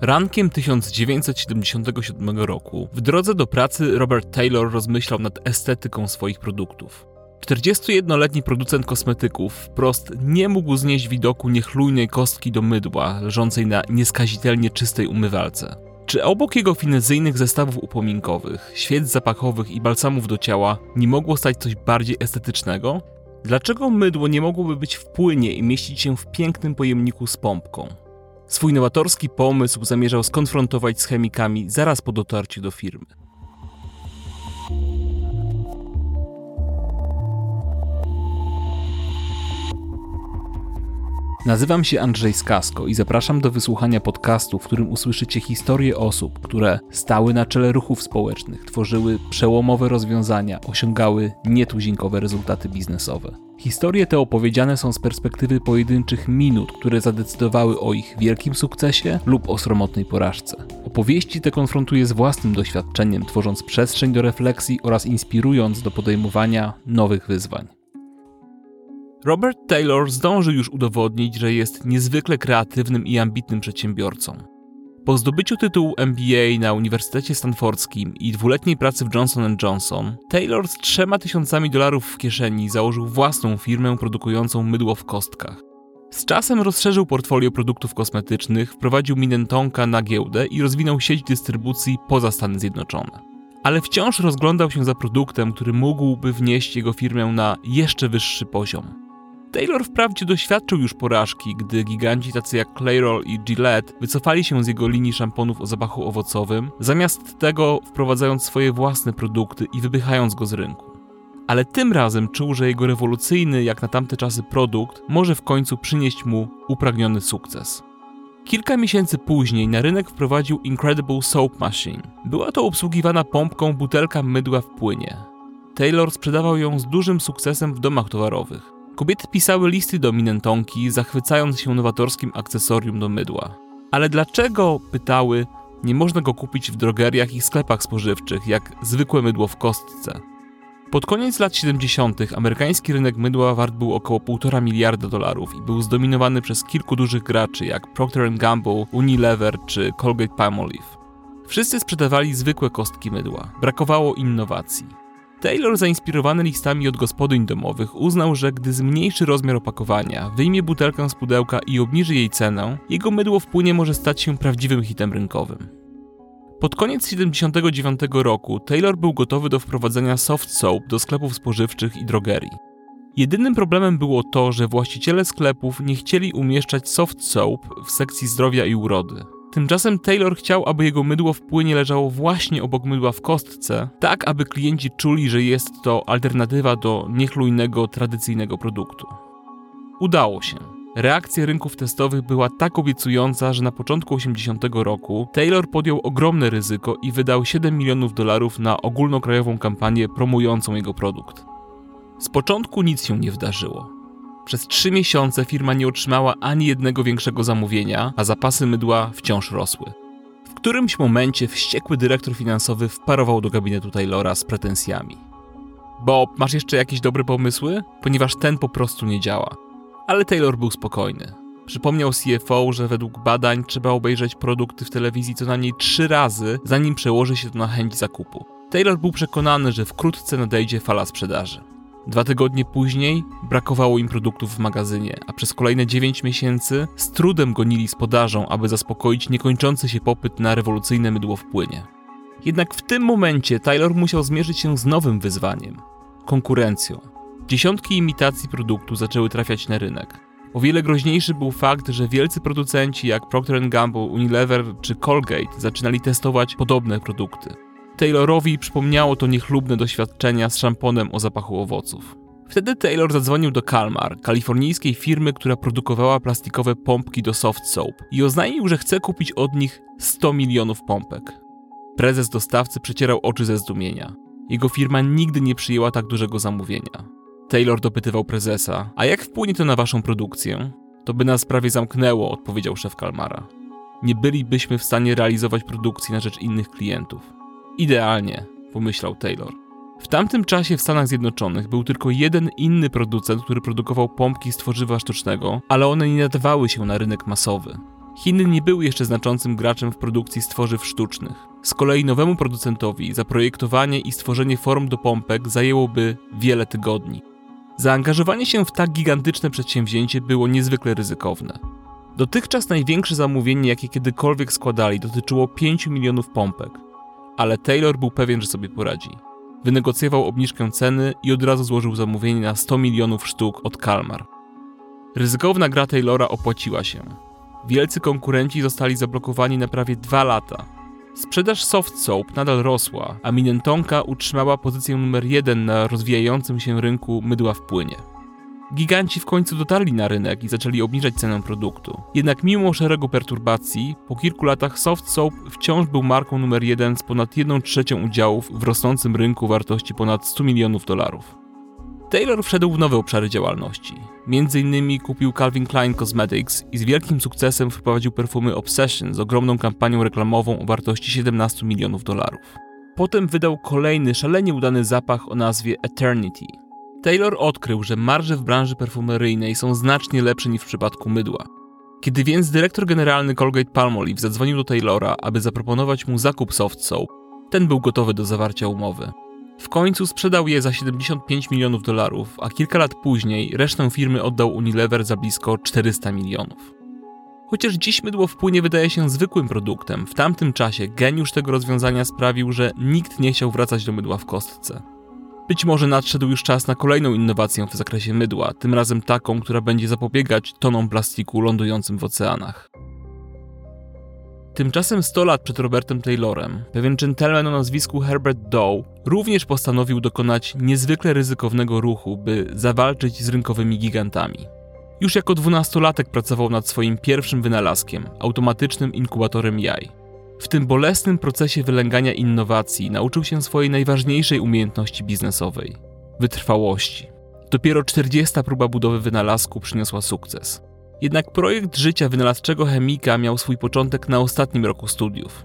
Rankiem 1977 roku w drodze do pracy Robert Taylor rozmyślał nad estetyką swoich produktów. 41-letni producent kosmetyków wprost nie mógł znieść widoku niechlujnej kostki do mydła leżącej na nieskazitelnie czystej umywalce. Czy obok jego finezyjnych zestawów upominkowych, świec zapachowych i balsamów do ciała nie mogło stać coś bardziej estetycznego? Dlaczego mydło nie mogłoby być w płynie i mieścić się w pięknym pojemniku z pompką? Swój nowatorski pomysł zamierzał skonfrontować z chemikami zaraz po dotarciu do firmy. Nazywam się Andrzej Skasko i zapraszam do wysłuchania podcastu, w którym usłyszycie historie osób, które stały na czele ruchów społecznych, tworzyły przełomowe rozwiązania, osiągały nietuzinkowe rezultaty biznesowe. Historie te opowiedziane są z perspektywy pojedynczych minut, które zadecydowały o ich wielkim sukcesie lub o sromotnej porażce. Opowieści te konfrontuję z własnym doświadczeniem, tworząc przestrzeń do refleksji oraz inspirując do podejmowania nowych wyzwań. Robert Taylor zdążył już udowodnić, że jest niezwykle kreatywnym i ambitnym przedsiębiorcą. Po zdobyciu tytułu MBA na Uniwersytecie Stanfordzkim i dwuletniej pracy w Johnson Johnson, Taylor z trzema tysiącami dolarów w kieszeni założył własną firmę produkującą mydło w kostkach. Z czasem rozszerzył portfolio produktów kosmetycznych, wprowadził Minentonka na giełdę i rozwinął sieć dystrybucji poza Stany Zjednoczone. Ale wciąż rozglądał się za produktem, który mógłby wnieść jego firmę na jeszcze wyższy poziom. Taylor wprawdzie doświadczył już porażki, gdy giganci tacy jak Clairol i Gillette wycofali się z jego linii szamponów o zapachu owocowym, zamiast tego wprowadzając swoje własne produkty i wypychając go z rynku. Ale tym razem czuł, że jego rewolucyjny jak na tamte czasy produkt może w końcu przynieść mu upragniony sukces. Kilka miesięcy później na rynek wprowadził Incredible Soap Machine. Była to obsługiwana pompką butelka mydła w płynie. Taylor sprzedawał ją z dużym sukcesem w domach towarowych. Kobiety pisały listy do Minentonki, zachwycając się nowatorskim akcesorium do mydła. Ale dlaczego, pytały, nie można go kupić w drogeriach i sklepach spożywczych, jak zwykłe mydło w kostce? Pod koniec lat 70. amerykański rynek mydła wart był około 1,5 miliarda dolarów i był zdominowany przez kilku dużych graczy jak Procter Gamble, Unilever czy Colgate Palmolive. Wszyscy sprzedawali zwykłe kostki mydła. Brakowało innowacji. Taylor, zainspirowany listami od gospodyń domowych, uznał, że gdy zmniejszy rozmiar opakowania, wyjmie butelkę z pudełka i obniży jej cenę, jego mydło wpłynie może stać się prawdziwym hitem rynkowym. Pod koniec 1979 roku Taylor był gotowy do wprowadzenia soft soap do sklepów spożywczych i drogerii. Jedynym problemem było to, że właściciele sklepów nie chcieli umieszczać soft soap w sekcji zdrowia i urody. Tymczasem Taylor chciał, aby jego mydło w płynie leżało właśnie obok mydła w kostce, tak aby klienci czuli, że jest to alternatywa do niechlujnego, tradycyjnego produktu. Udało się. Reakcja rynków testowych była tak obiecująca, że na początku 80 roku Taylor podjął ogromne ryzyko i wydał 7 milionów dolarów na ogólnokrajową kampanię promującą jego produkt. Z początku nic się nie wydarzyło. Przez trzy miesiące firma nie otrzymała ani jednego większego zamówienia, a zapasy mydła wciąż rosły. W którymś momencie wściekły dyrektor finansowy wparował do gabinetu Taylora z pretensjami. Bob, masz jeszcze jakieś dobre pomysły? Ponieważ ten po prostu nie działa. Ale Taylor był spokojny. Przypomniał CFO, że według badań trzeba obejrzeć produkty w telewizji co najmniej trzy razy, zanim przełoży się to na chęć zakupu. Taylor był przekonany, że wkrótce nadejdzie fala sprzedaży. Dwa tygodnie później brakowało im produktów w magazynie, a przez kolejne 9 miesięcy z trudem gonili z podażą, aby zaspokoić niekończący się popyt na rewolucyjne mydło w płynie. Jednak w tym momencie Taylor musiał zmierzyć się z nowym wyzwaniem konkurencją. Dziesiątki imitacji produktu zaczęły trafiać na rynek. O wiele groźniejszy był fakt, że wielcy producenci jak Procter Gamble, Unilever czy Colgate zaczynali testować podobne produkty. Taylorowi przypomniało to niechlubne doświadczenia z szamponem o zapachu owoców. Wtedy Taylor zadzwonił do Kalmar, kalifornijskiej firmy, która produkowała plastikowe pompki do soft soap i oznajmił, że chce kupić od nich 100 milionów pompek. Prezes dostawcy przecierał oczy ze zdumienia. Jego firma nigdy nie przyjęła tak dużego zamówienia. Taylor dopytywał prezesa, a jak wpłynie to na waszą produkcję? To by nas prawie zamknęło, odpowiedział szef Kalmara. Nie bylibyśmy w stanie realizować produkcji na rzecz innych klientów. Idealnie, pomyślał Taylor. W tamtym czasie w Stanach Zjednoczonych był tylko jeden inny producent, który produkował pompki z tworzywa sztucznego, ale one nie nadawały się na rynek masowy. Chiny nie były jeszcze znaczącym graczem w produkcji stworzyw sztucznych. Z kolei nowemu producentowi zaprojektowanie i stworzenie form do pompek zajęłoby wiele tygodni. Zaangażowanie się w tak gigantyczne przedsięwzięcie było niezwykle ryzykowne. Dotychczas największe zamówienie, jakie kiedykolwiek składali, dotyczyło 5 milionów pompek, ale Taylor był pewien, że sobie poradzi. Wynegocjował obniżkę ceny i od razu złożył zamówienie na 100 milionów sztuk od Kalmar. Ryzykowna gra Taylora opłaciła się. Wielcy konkurenci zostali zablokowani na prawie dwa lata. Sprzedaż soft soap nadal rosła, a Minentonka utrzymała pozycję numer jeden na rozwijającym się rynku mydła w płynie. Giganci w końcu dotarli na rynek i zaczęli obniżać cenę produktu. Jednak mimo szeregu perturbacji, po kilku latach Soft Soap wciąż był marką numer jeden z ponad 1 trzecią udziałów w rosnącym rynku wartości ponad 100 milionów dolarów. Taylor wszedł w nowe obszary działalności. Między innymi kupił Calvin Klein Cosmetics i z wielkim sukcesem wprowadził perfumy Obsession z ogromną kampanią reklamową o wartości 17 milionów dolarów. Potem wydał kolejny szalenie udany zapach o nazwie Eternity. Taylor odkrył, że marże w branży perfumeryjnej są znacznie lepsze niż w przypadku mydła. Kiedy więc dyrektor generalny Colgate Palmolive zadzwonił do Taylora, aby zaproponować mu zakup soft soap, ten był gotowy do zawarcia umowy. W końcu sprzedał je za 75 milionów dolarów, a kilka lat później resztę firmy oddał Unilever za blisko 400 milionów. Chociaż dziś mydło w płynie wydaje się zwykłym produktem, w tamtym czasie geniusz tego rozwiązania sprawił, że nikt nie chciał wracać do mydła w kostce. Być może nadszedł już czas na kolejną innowację w zakresie mydła, tym razem taką, która będzie zapobiegać tonom plastiku lądującym w oceanach. Tymczasem 100 lat przed Robertem Taylorem, pewien gentleman o nazwisku Herbert Dow również postanowił dokonać niezwykle ryzykownego ruchu, by zawalczyć z rynkowymi gigantami. Już jako dwunastolatek pracował nad swoim pierwszym wynalazkiem automatycznym inkubatorem jaj. W tym bolesnym procesie wylęgania innowacji nauczył się swojej najważniejszej umiejętności biznesowej wytrwałości. Dopiero 40 próba budowy wynalazku przyniosła sukces. Jednak projekt życia wynalazczego chemika miał swój początek na ostatnim roku studiów.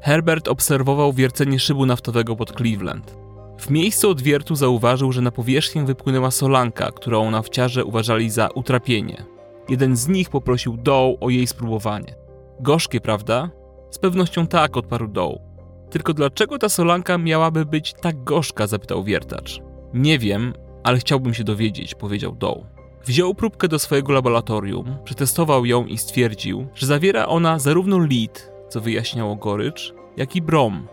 Herbert obserwował wiercenie szybu naftowego pod Cleveland. W miejscu odwiertu zauważył, że na powierzchnię wypłynęła solanka, którą nafciarze uważali za utrapienie. Jeden z nich poprosił Dow o jej spróbowanie. Gorzkie, prawda? Z pewnością tak, odparł Dow. Tylko dlaczego ta solanka miałaby być tak gorzka? zapytał wiertacz. Nie wiem, ale chciałbym się dowiedzieć, powiedział Dow. Wziął próbkę do swojego laboratorium, przetestował ją i stwierdził, że zawiera ona zarówno lid, co wyjaśniało gorycz, jak i brom.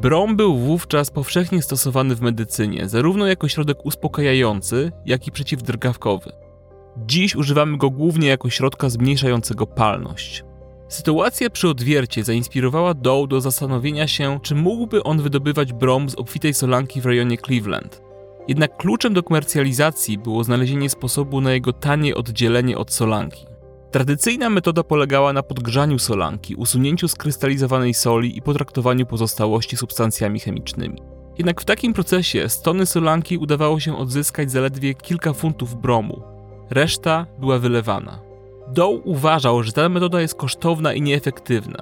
Brom był wówczas powszechnie stosowany w medycynie, zarówno jako środek uspokajający, jak i przeciwdrgawkowy. Dziś używamy go głównie jako środka zmniejszającego palność. Sytuacja przy odwiercie zainspirowała Dow do zastanowienia się, czy mógłby on wydobywać brom z obfitej solanki w rejonie Cleveland. Jednak kluczem do komercjalizacji było znalezienie sposobu na jego tanie oddzielenie od solanki. Tradycyjna metoda polegała na podgrzaniu solanki, usunięciu skrystalizowanej soli i potraktowaniu pozostałości substancjami chemicznymi. Jednak w takim procesie z tony solanki udawało się odzyskać zaledwie kilka funtów bromu. Reszta była wylewana. Dow uważał, że ta metoda jest kosztowna i nieefektywna.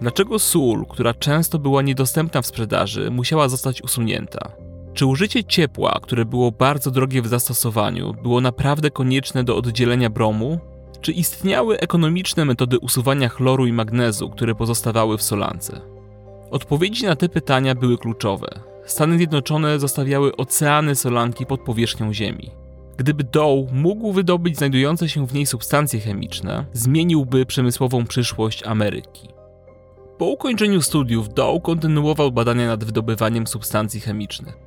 Dlaczego sól, która często była niedostępna w sprzedaży, musiała zostać usunięta? Czy użycie ciepła, które było bardzo drogie w zastosowaniu, było naprawdę konieczne do oddzielenia bromu? Czy istniały ekonomiczne metody usuwania chloru i magnezu, które pozostawały w solance? Odpowiedzi na te pytania były kluczowe. Stany Zjednoczone zostawiały oceany solanki pod powierzchnią Ziemi. Gdyby Dow mógł wydobyć znajdujące się w niej substancje chemiczne, zmieniłby przemysłową przyszłość Ameryki. Po ukończeniu studiów Dow kontynuował badania nad wydobywaniem substancji chemicznych.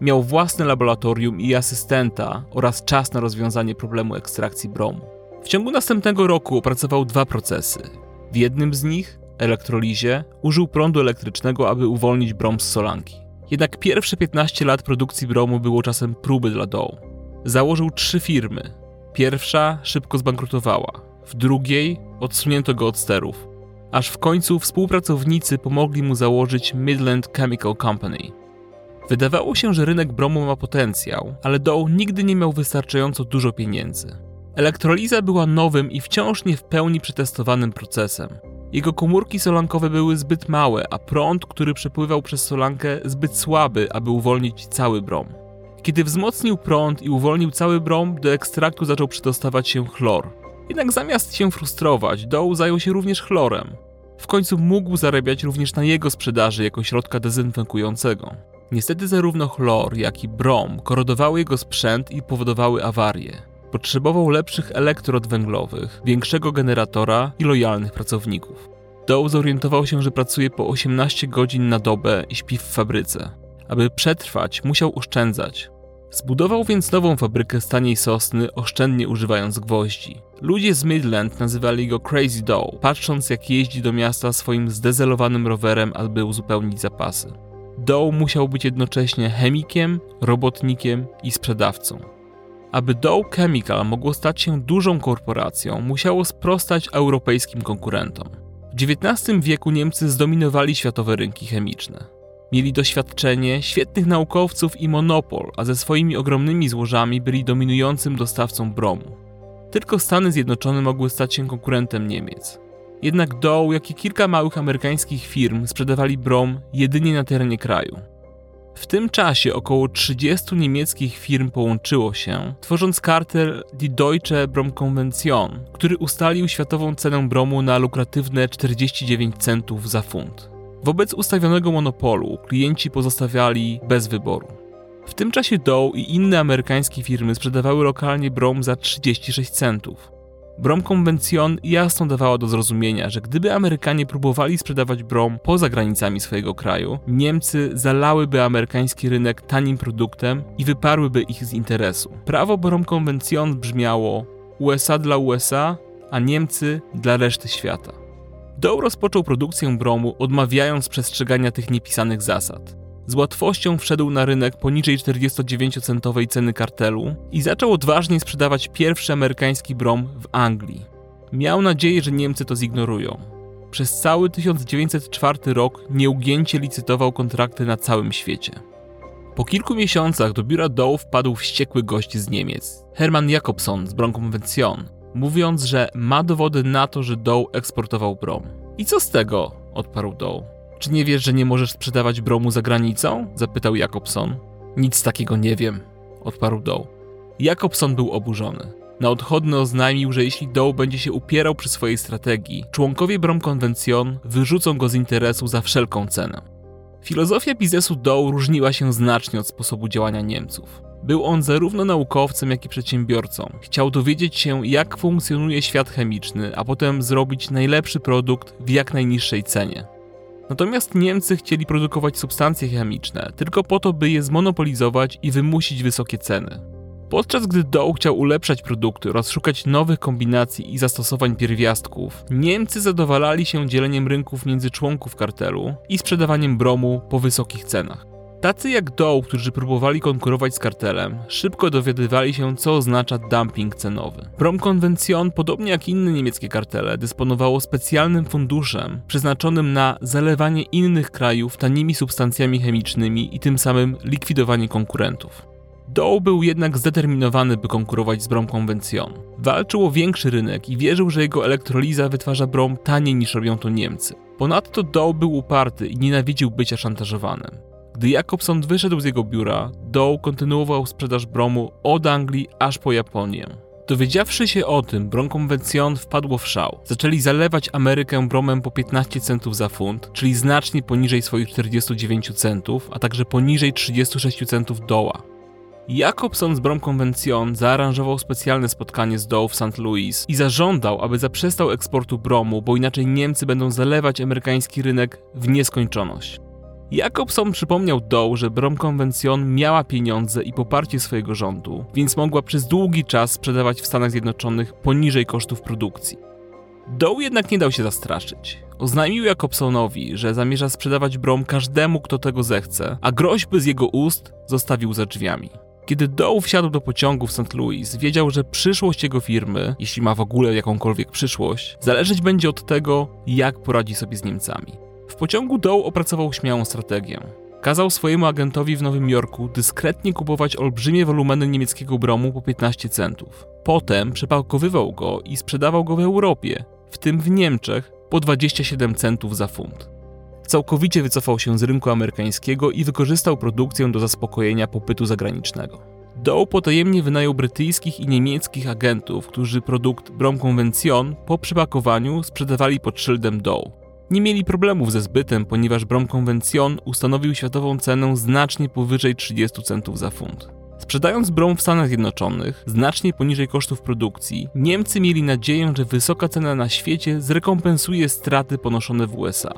Miał własne laboratorium i asystenta oraz czas na rozwiązanie problemu ekstrakcji bromu. W ciągu następnego roku opracował dwa procesy. W jednym z nich, elektrolizie, użył prądu elektrycznego, aby uwolnić brom z solanki. Jednak pierwsze 15 lat produkcji bromu było czasem próby dla Dow. Założył trzy firmy. Pierwsza szybko zbankrutowała, w drugiej odsunięto go od sterów, aż w końcu współpracownicy pomogli mu założyć Midland Chemical Company. Wydawało się, że rynek bromu ma potencjał, ale Dow nigdy nie miał wystarczająco dużo pieniędzy. Elektroliza była nowym i wciąż nie w pełni przetestowanym procesem. Jego komórki solankowe były zbyt małe, a prąd, który przepływał przez solankę, zbyt słaby, aby uwolnić cały brom. Kiedy wzmocnił prąd i uwolnił cały brom, do ekstraktu zaczął przedostawać się chlor. Jednak zamiast się frustrować, Dow zajął się również chlorem. W końcu mógł zarabiać również na jego sprzedaży jako środka dezynfekującego. Niestety zarówno chlor, jak i brom korodowały jego sprzęt i powodowały awarie. Potrzebował lepszych elektrod węglowych, większego generatora i lojalnych pracowników. Dow zorientował się, że pracuje po 18 godzin na dobę i śpi w fabryce. Aby przetrwać, musiał oszczędzać. Zbudował więc nową fabrykę z taniej sosny, oszczędnie używając gwoździ. Ludzie z Midland nazywali go Crazy Dow, patrząc jak jeździ do miasta swoim zdezelowanym rowerem, aby uzupełnić zapasy. Dow musiał być jednocześnie chemikiem, robotnikiem i sprzedawcą. Aby Dow Chemical mogło stać się dużą korporacją, musiało sprostać europejskim konkurentom. W XIX wieku Niemcy zdominowali światowe rynki chemiczne. Mieli doświadczenie, świetnych naukowców i monopol, a ze swoimi ogromnymi złożami byli dominującym dostawcą bromu. Tylko Stany Zjednoczone mogły stać się konkurentem Niemiec. Jednak Dow, jak i kilka małych amerykańskich firm sprzedawali brom jedynie na terenie kraju. W tym czasie około 30 niemieckich firm połączyło się, tworząc kartel Die Deutsche Bromkonvention, który ustalił światową cenę bromu na lukratywne 49 centów za funt. Wobec ustawionego monopolu klienci pozostawiali bez wyboru. W tym czasie Dow i inne amerykańskie firmy sprzedawały lokalnie brom za 36 centów. Brom Convention jasno dawała do zrozumienia, że gdyby Amerykanie próbowali sprzedawać brom poza granicami swojego kraju, Niemcy zalałyby amerykański rynek tanim produktem i wyparłyby ich z interesu. Prawo Brom Convention brzmiało USA dla USA, a Niemcy dla reszty świata. Dow rozpoczął produkcję bromu, odmawiając przestrzegania tych niepisanych zasad. Z łatwością wszedł na rynek poniżej 49-centowej ceny kartelu i zaczął odważnie sprzedawać pierwszy amerykański brom w Anglii. Miał nadzieję, że Niemcy to zignorują. Przez cały 1904 rok nieugięcie licytował kontrakty na całym świecie. Po kilku miesiącach do biura Dow wpadł wściekły gość z Niemiec, Hermann Jakobson z Bronkonvention, mówiąc, że ma dowody na to, że Dow eksportował brom. I co z tego? odparł Dow. Czy nie wiesz, że nie możesz sprzedawać bromu za granicą? zapytał Jakobson. Nic takiego nie wiem, odparł Dow. Jakobson był oburzony. Na odchodny oznajmił, że jeśli Dow będzie się upierał przy swojej strategii, członkowie Brom Convention wyrzucą go z interesu za wszelką cenę. Filozofia biznesu Dow różniła się znacznie od sposobu działania Niemców. Był on zarówno naukowcem, jak i przedsiębiorcą. Chciał dowiedzieć się, jak funkcjonuje świat chemiczny, a potem zrobić najlepszy produkt w jak najniższej cenie. Natomiast Niemcy chcieli produkować substancje chemiczne tylko po to, by je zmonopolizować i wymusić wysokie ceny. Podczas gdy Dow chciał ulepszać produkty oraz szukać nowych kombinacji i zastosowań pierwiastków, Niemcy zadowalali się dzieleniem rynków między członków kartelu i sprzedawaniem bromu po wysokich cenach. Tacy jak Dow, którzy próbowali konkurować z kartelem, szybko dowiadywali się, co oznacza dumping cenowy. Brom Convention, podobnie jak inne niemieckie kartele, dysponowało specjalnym funduszem przeznaczonym na zalewanie innych krajów tanimi substancjami chemicznymi i tym samym likwidowanie konkurentów. Dow był jednak zdeterminowany, by konkurować z Brom Convention. Walczył o większy rynek i wierzył, że jego elektroliza wytwarza brom taniej niż robią to Niemcy. Ponadto Dow był uparty i nienawidził bycia szantażowanym. Gdy Jakobson wyszedł z jego biura, Dow kontynuował sprzedaż bromu od Anglii aż po Japonię. Dowiedziawszy się o tym, Brom Convention wpadło w szał. Zaczęli zalewać Amerykę bromem po 15 centów za funt, czyli znacznie poniżej swoich 49 centów, a także poniżej 36 centów doła. Jakobson z Brom Convention zaaranżował specjalne spotkanie z Dow w St. Louis i zażądał, aby zaprzestał eksportu bromu, bo inaczej Niemcy będą zalewać amerykański rynek w nieskończoność. Jakobson przypomniał Dow, że Brom Convention miała pieniądze i poparcie swojego rządu, więc mogła przez długi czas sprzedawać w Stanach Zjednoczonych poniżej kosztów produkcji. Dow jednak nie dał się zastraszyć. Oznajmił Jakobsonowi, że zamierza sprzedawać brom każdemu, kto tego zechce, a groźby z jego ust zostawił za drzwiami. Kiedy Dow wsiadł do pociągu w St. Louis, wiedział, że przyszłość jego firmy, jeśli ma w ogóle jakąkolwiek przyszłość, zależeć będzie od tego, jak poradzi sobie z Niemcami. Pociągu Dow opracował śmiałą strategię. Kazał swojemu agentowi w Nowym Jorku dyskretnie kupować olbrzymie wolumeny niemieckiego bromu po 15 centów. Potem przepakowywał go i sprzedawał go w Europie, w tym w Niemczech, po 27 centów za funt. Całkowicie wycofał się z rynku amerykańskiego i wykorzystał produkcję do zaspokojenia popytu zagranicznego. Dow potajemnie wynajął brytyjskich i niemieckich agentów, którzy produkt Brom Convention po przypakowaniu sprzedawali pod szyldem Dow. Nie mieli problemów ze zbytem, ponieważ Brom Convention ustanowił światową cenę znacznie powyżej 30 centów za funt. Sprzedając brom w Stanach Zjednoczonych, znacznie poniżej kosztów produkcji, Niemcy mieli nadzieję, że wysoka cena na świecie zrekompensuje straty ponoszone w USA.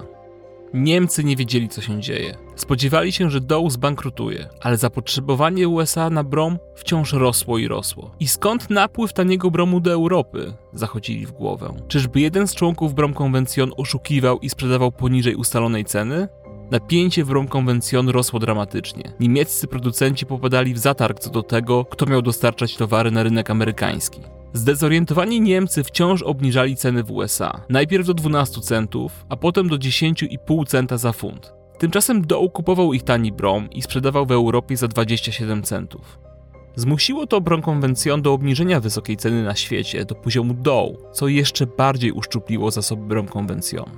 Niemcy nie wiedzieli, co się dzieje. Spodziewali się, że Dow zbankrutuje, ale zapotrzebowanie USA na brom wciąż rosło i rosło. I skąd napływ taniego bromu do Europy? Zachodzili w głowę. Czyżby jeden z członków Brom Konwencjon oszukiwał i sprzedawał poniżej ustalonej ceny? Napięcie w Brom Konwencjon rosło dramatycznie. Niemieccy producenci popadali w zatarg co do tego, kto miał dostarczać towary na rynek amerykański. Zdezorientowani Niemcy wciąż obniżali ceny w USA. Najpierw do 12 centów, a potem do 10,5 centa za funt. Tymczasem Dow kupował ich tani brom i sprzedawał w Europie za 27 centów. Zmusiło to Brom Convention do obniżenia wysokiej ceny na świecie do poziomu Dow, co jeszcze bardziej uszczupliło zasoby Brom Convention.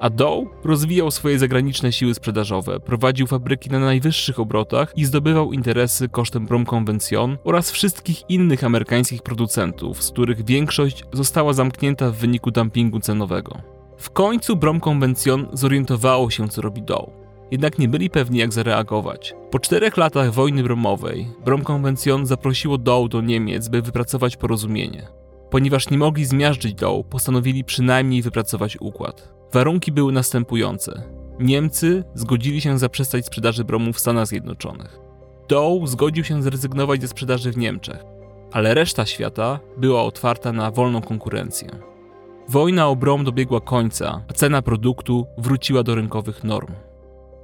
A Dow rozwijał swoje zagraniczne siły sprzedażowe, prowadził fabryki na najwyższych obrotach i zdobywał interesy kosztem Brom Convention oraz wszystkich innych amerykańskich producentów, z których większość została zamknięta w wyniku dumpingu cenowego. W końcu Brom Convention zorientowało się, co robi Dow. Jednak nie byli pewni, jak zareagować. Po czterech latach wojny bromowej, Brom Convention zaprosiło Dow do Niemiec, by wypracować porozumienie. Ponieważ nie mogli zmiażdżyć Dow, postanowili przynajmniej wypracować układ. Warunki były następujące. Niemcy zgodzili się zaprzestać sprzedaży bromu w Stanach Zjednoczonych. Dow zgodził się zrezygnować ze sprzedaży w Niemczech, ale reszta świata była otwarta na wolną konkurencję. Wojna o brom dobiegła końca, a cena produktu wróciła do rynkowych norm.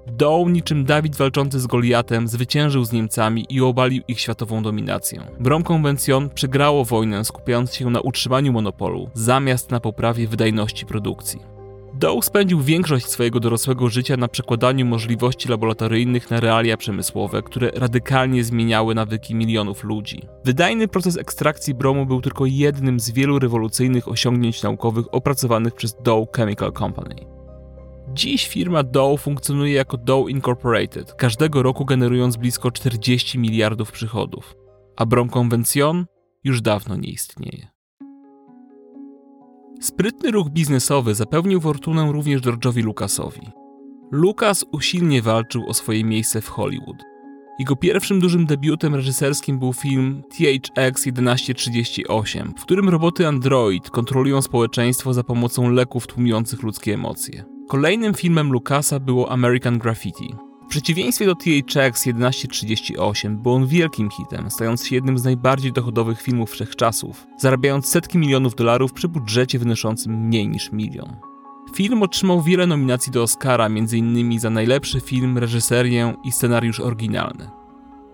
Dow, niczym Dawid walczący z Goliatem, zwyciężył z Niemcami i obalił ich światową dominację. Brom Convention przegrało wojnę, skupiając się na utrzymaniu monopolu, zamiast na poprawie wydajności produkcji. Dow spędził większość swojego dorosłego życia na przekładaniu możliwości laboratoryjnych na realia przemysłowe, które radykalnie zmieniały nawyki milionów ludzi. Wydajny proces ekstrakcji bromu był tylko jednym z wielu rewolucyjnych osiągnięć naukowych opracowanych przez Dow Chemical Company. Dziś firma Dow funkcjonuje jako Dow Incorporated, każdego roku generując blisko 40 miliardów przychodów, a Brom Convention już dawno nie istnieje. Sprytny ruch biznesowy zapewnił fortunę również George'owi Lucasowi. Lucas usilnie walczył o swoje miejsce w Hollywood. Jego pierwszym dużym debiutem reżyserskim był film THX 1138, w którym roboty Android kontrolują społeczeństwo za pomocą leków tłumiących ludzkie emocje. Kolejnym filmem Lucasa było American Graffiti, w przeciwieństwie do THX 1138 był on wielkim hitem, stając się jednym z najbardziej dochodowych filmów wszechczasów, zarabiając setki milionów dolarów przy budżecie wynoszącym mniej niż milion. Film otrzymał wiele nominacji do Oscara, m.in. za najlepszy film, reżyserię i scenariusz oryginalny.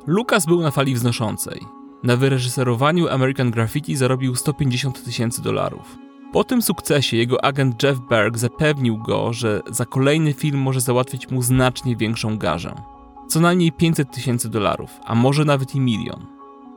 Lucas był na fali wznoszącej. Na wyreżyserowaniu American Graffiti zarobił 150 tysięcy dolarów. Po tym sukcesie jego agent Jeff Berg zapewnił go, że za kolejny film może załatwić mu znacznie większą garzę. Co najmniej 500 tysięcy dolarów, a może nawet i milion.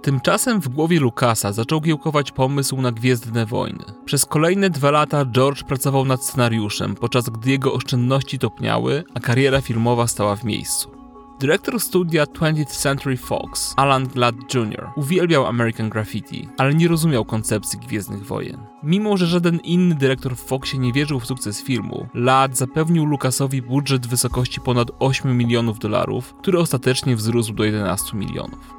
Tymczasem w głowie Lucasa zaczął kiełkować pomysł na Gwiezdne Wojny. Przez kolejne dwa lata George pracował nad scenariuszem, podczas gdy jego oszczędności topniały, a kariera filmowa stała w miejscu. Dyrektor studia 20th Century Fox, Alan Gladd Jr., uwielbiał American Graffiti, ale nie rozumiał koncepcji Gwiezdnych Wojen. Mimo, że żaden inny dyrektor w Foxie nie wierzył w sukces filmu, Ladd zapewnił Lucasowi budżet w wysokości ponad 8 milionów dolarów, który ostatecznie wzrósł do 11 milionów.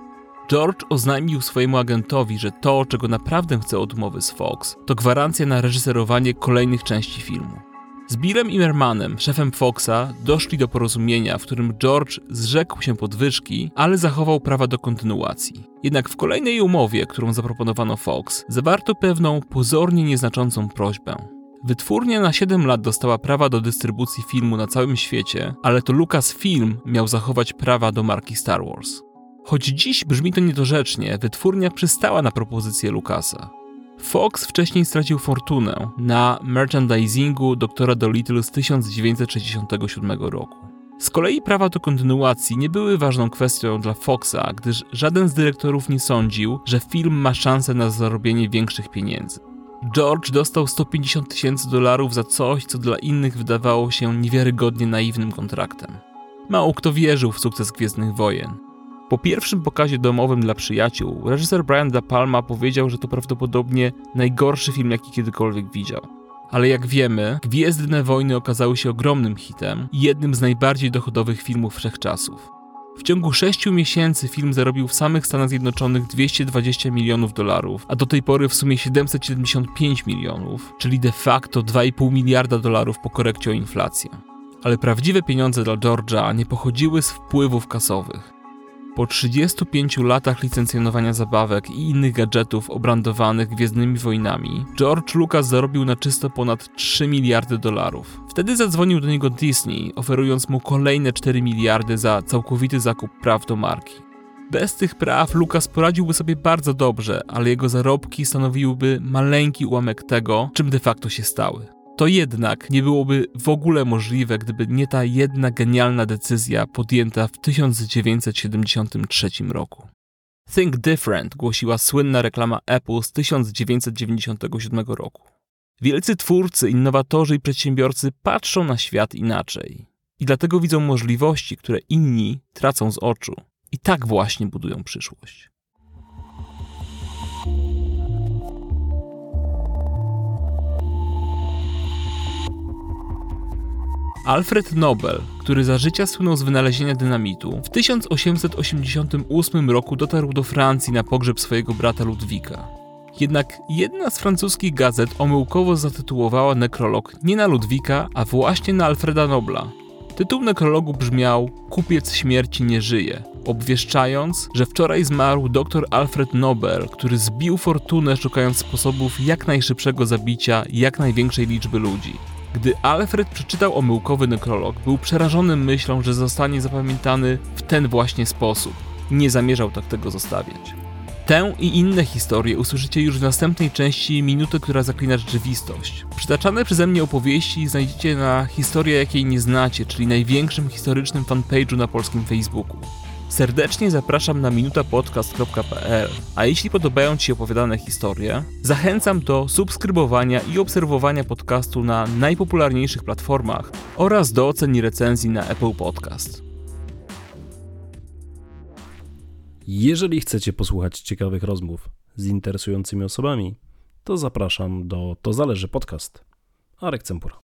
George oznajmił swojemu agentowi, że to, czego naprawdę chce od umowy z Fox, to gwarancja na reżyserowanie kolejnych części filmu. Z Billem Immermanem, szefem Foxa, doszli do porozumienia, w którym George zrzekł się podwyżki, ale zachował prawa do kontynuacji. Jednak w kolejnej umowie, którą zaproponowano Fox, zawarto pewną pozornie nieznaczącą prośbę. Wytwórnia na 7 lat dostała prawa do dystrybucji filmu na całym świecie, ale to Lucasfilm miał zachować prawa do marki Star Wars. Choć dziś brzmi to niedorzecznie, wytwórnia przystała na propozycję Lucasa. Fox wcześniej stracił fortunę na merchandisingu doktora Dolittle z 1967 roku. Z kolei prawa do kontynuacji nie były ważną kwestią dla Foxa, gdyż żaden z dyrektorów nie sądził, że film ma szansę na zarobienie większych pieniędzy. George dostał 150 tysięcy dolarów za coś, co dla innych wydawało się niewiarygodnie naiwnym kontraktem. Mało kto wierzył w sukces Gwiezdnych Wojen. Po pierwszym pokazie domowym dla przyjaciół, reżyser Brian De Palma powiedział, że to prawdopodobnie najgorszy film, jaki kiedykolwiek widział. Ale jak wiemy, Gwiezdne Wojny okazały się ogromnym hitem i jednym z najbardziej dochodowych filmów wszechczasów. W ciągu 6 miesięcy film zarobił w samych Stanach Zjednoczonych 220 milionów dolarów, a do tej pory w sumie 775 milionów, czyli de facto 2,5 miliarda dolarów po korekcie o inflację. Ale prawdziwe pieniądze dla George'a nie pochodziły z wpływów kasowych. Po 35 latach licencjonowania zabawek i innych gadżetów obrandowanych Gwiezdnymi Wojnami, George Lucas zarobił na czysto ponad 3 miliardy dolarów. Wtedy zadzwonił do niego Disney, oferując mu kolejne 4 miliardy za całkowity zakup praw do marki. Bez tych praw Lucas poradziłby sobie bardzo dobrze, ale jego zarobki stanowiłyby maleńki ułamek tego, czym de facto się stały. To jednak nie byłoby w ogóle możliwe, gdyby nie ta jedna genialna decyzja podjęta w 1973 roku. Think Different głosiła słynna reklama Apple z 1997 roku. Wielcy twórcy, innowatorzy i przedsiębiorcy patrzą na świat inaczej. I dlatego widzą możliwości, które inni tracą z oczu. I tak właśnie budują przyszłość. Alfred Nobel, który za życia słynął z wynalezienia dynamitu, w 1888 roku dotarł do Francji na pogrzeb swojego brata Ludwika. Jednak jedna z francuskich gazet omyłkowo zatytułowała nekrolog nie na Ludwika, a właśnie na Alfreda Nobla. Tytuł nekrologu brzmiał Kupiec śmierci nie żyje, obwieszczając, że wczoraj zmarł dr Alfred Nobel, który zbił fortunę szukając sposobów jak najszybszego zabicia jak największej liczby ludzi. Gdy Alfred przeczytał omyłkowy nekrolog, był przerażony myślą, że zostanie zapamiętany w ten właśnie sposób. Nie zamierzał tak tego zostawiać. Tę i inne historie usłyszycie już w następnej części Minuty, która zaklina rzeczywistość. Przytaczane przeze mnie opowieści znajdziecie na Historia jakiej nie znacie, czyli największym historycznym fanpage'u na polskim Facebooku. Serdecznie zapraszam na minutapodcast.pl, a jeśli podobają Ci się opowiadane historie, zachęcam do subskrybowania i obserwowania podcastu na najpopularniejszych platformach oraz do ocen i recenzji na Apple Podcast. Jeżeli chcecie posłuchać ciekawych rozmów z interesującymi osobami, to zapraszam do To Zależy Podcast. Arek Cempura.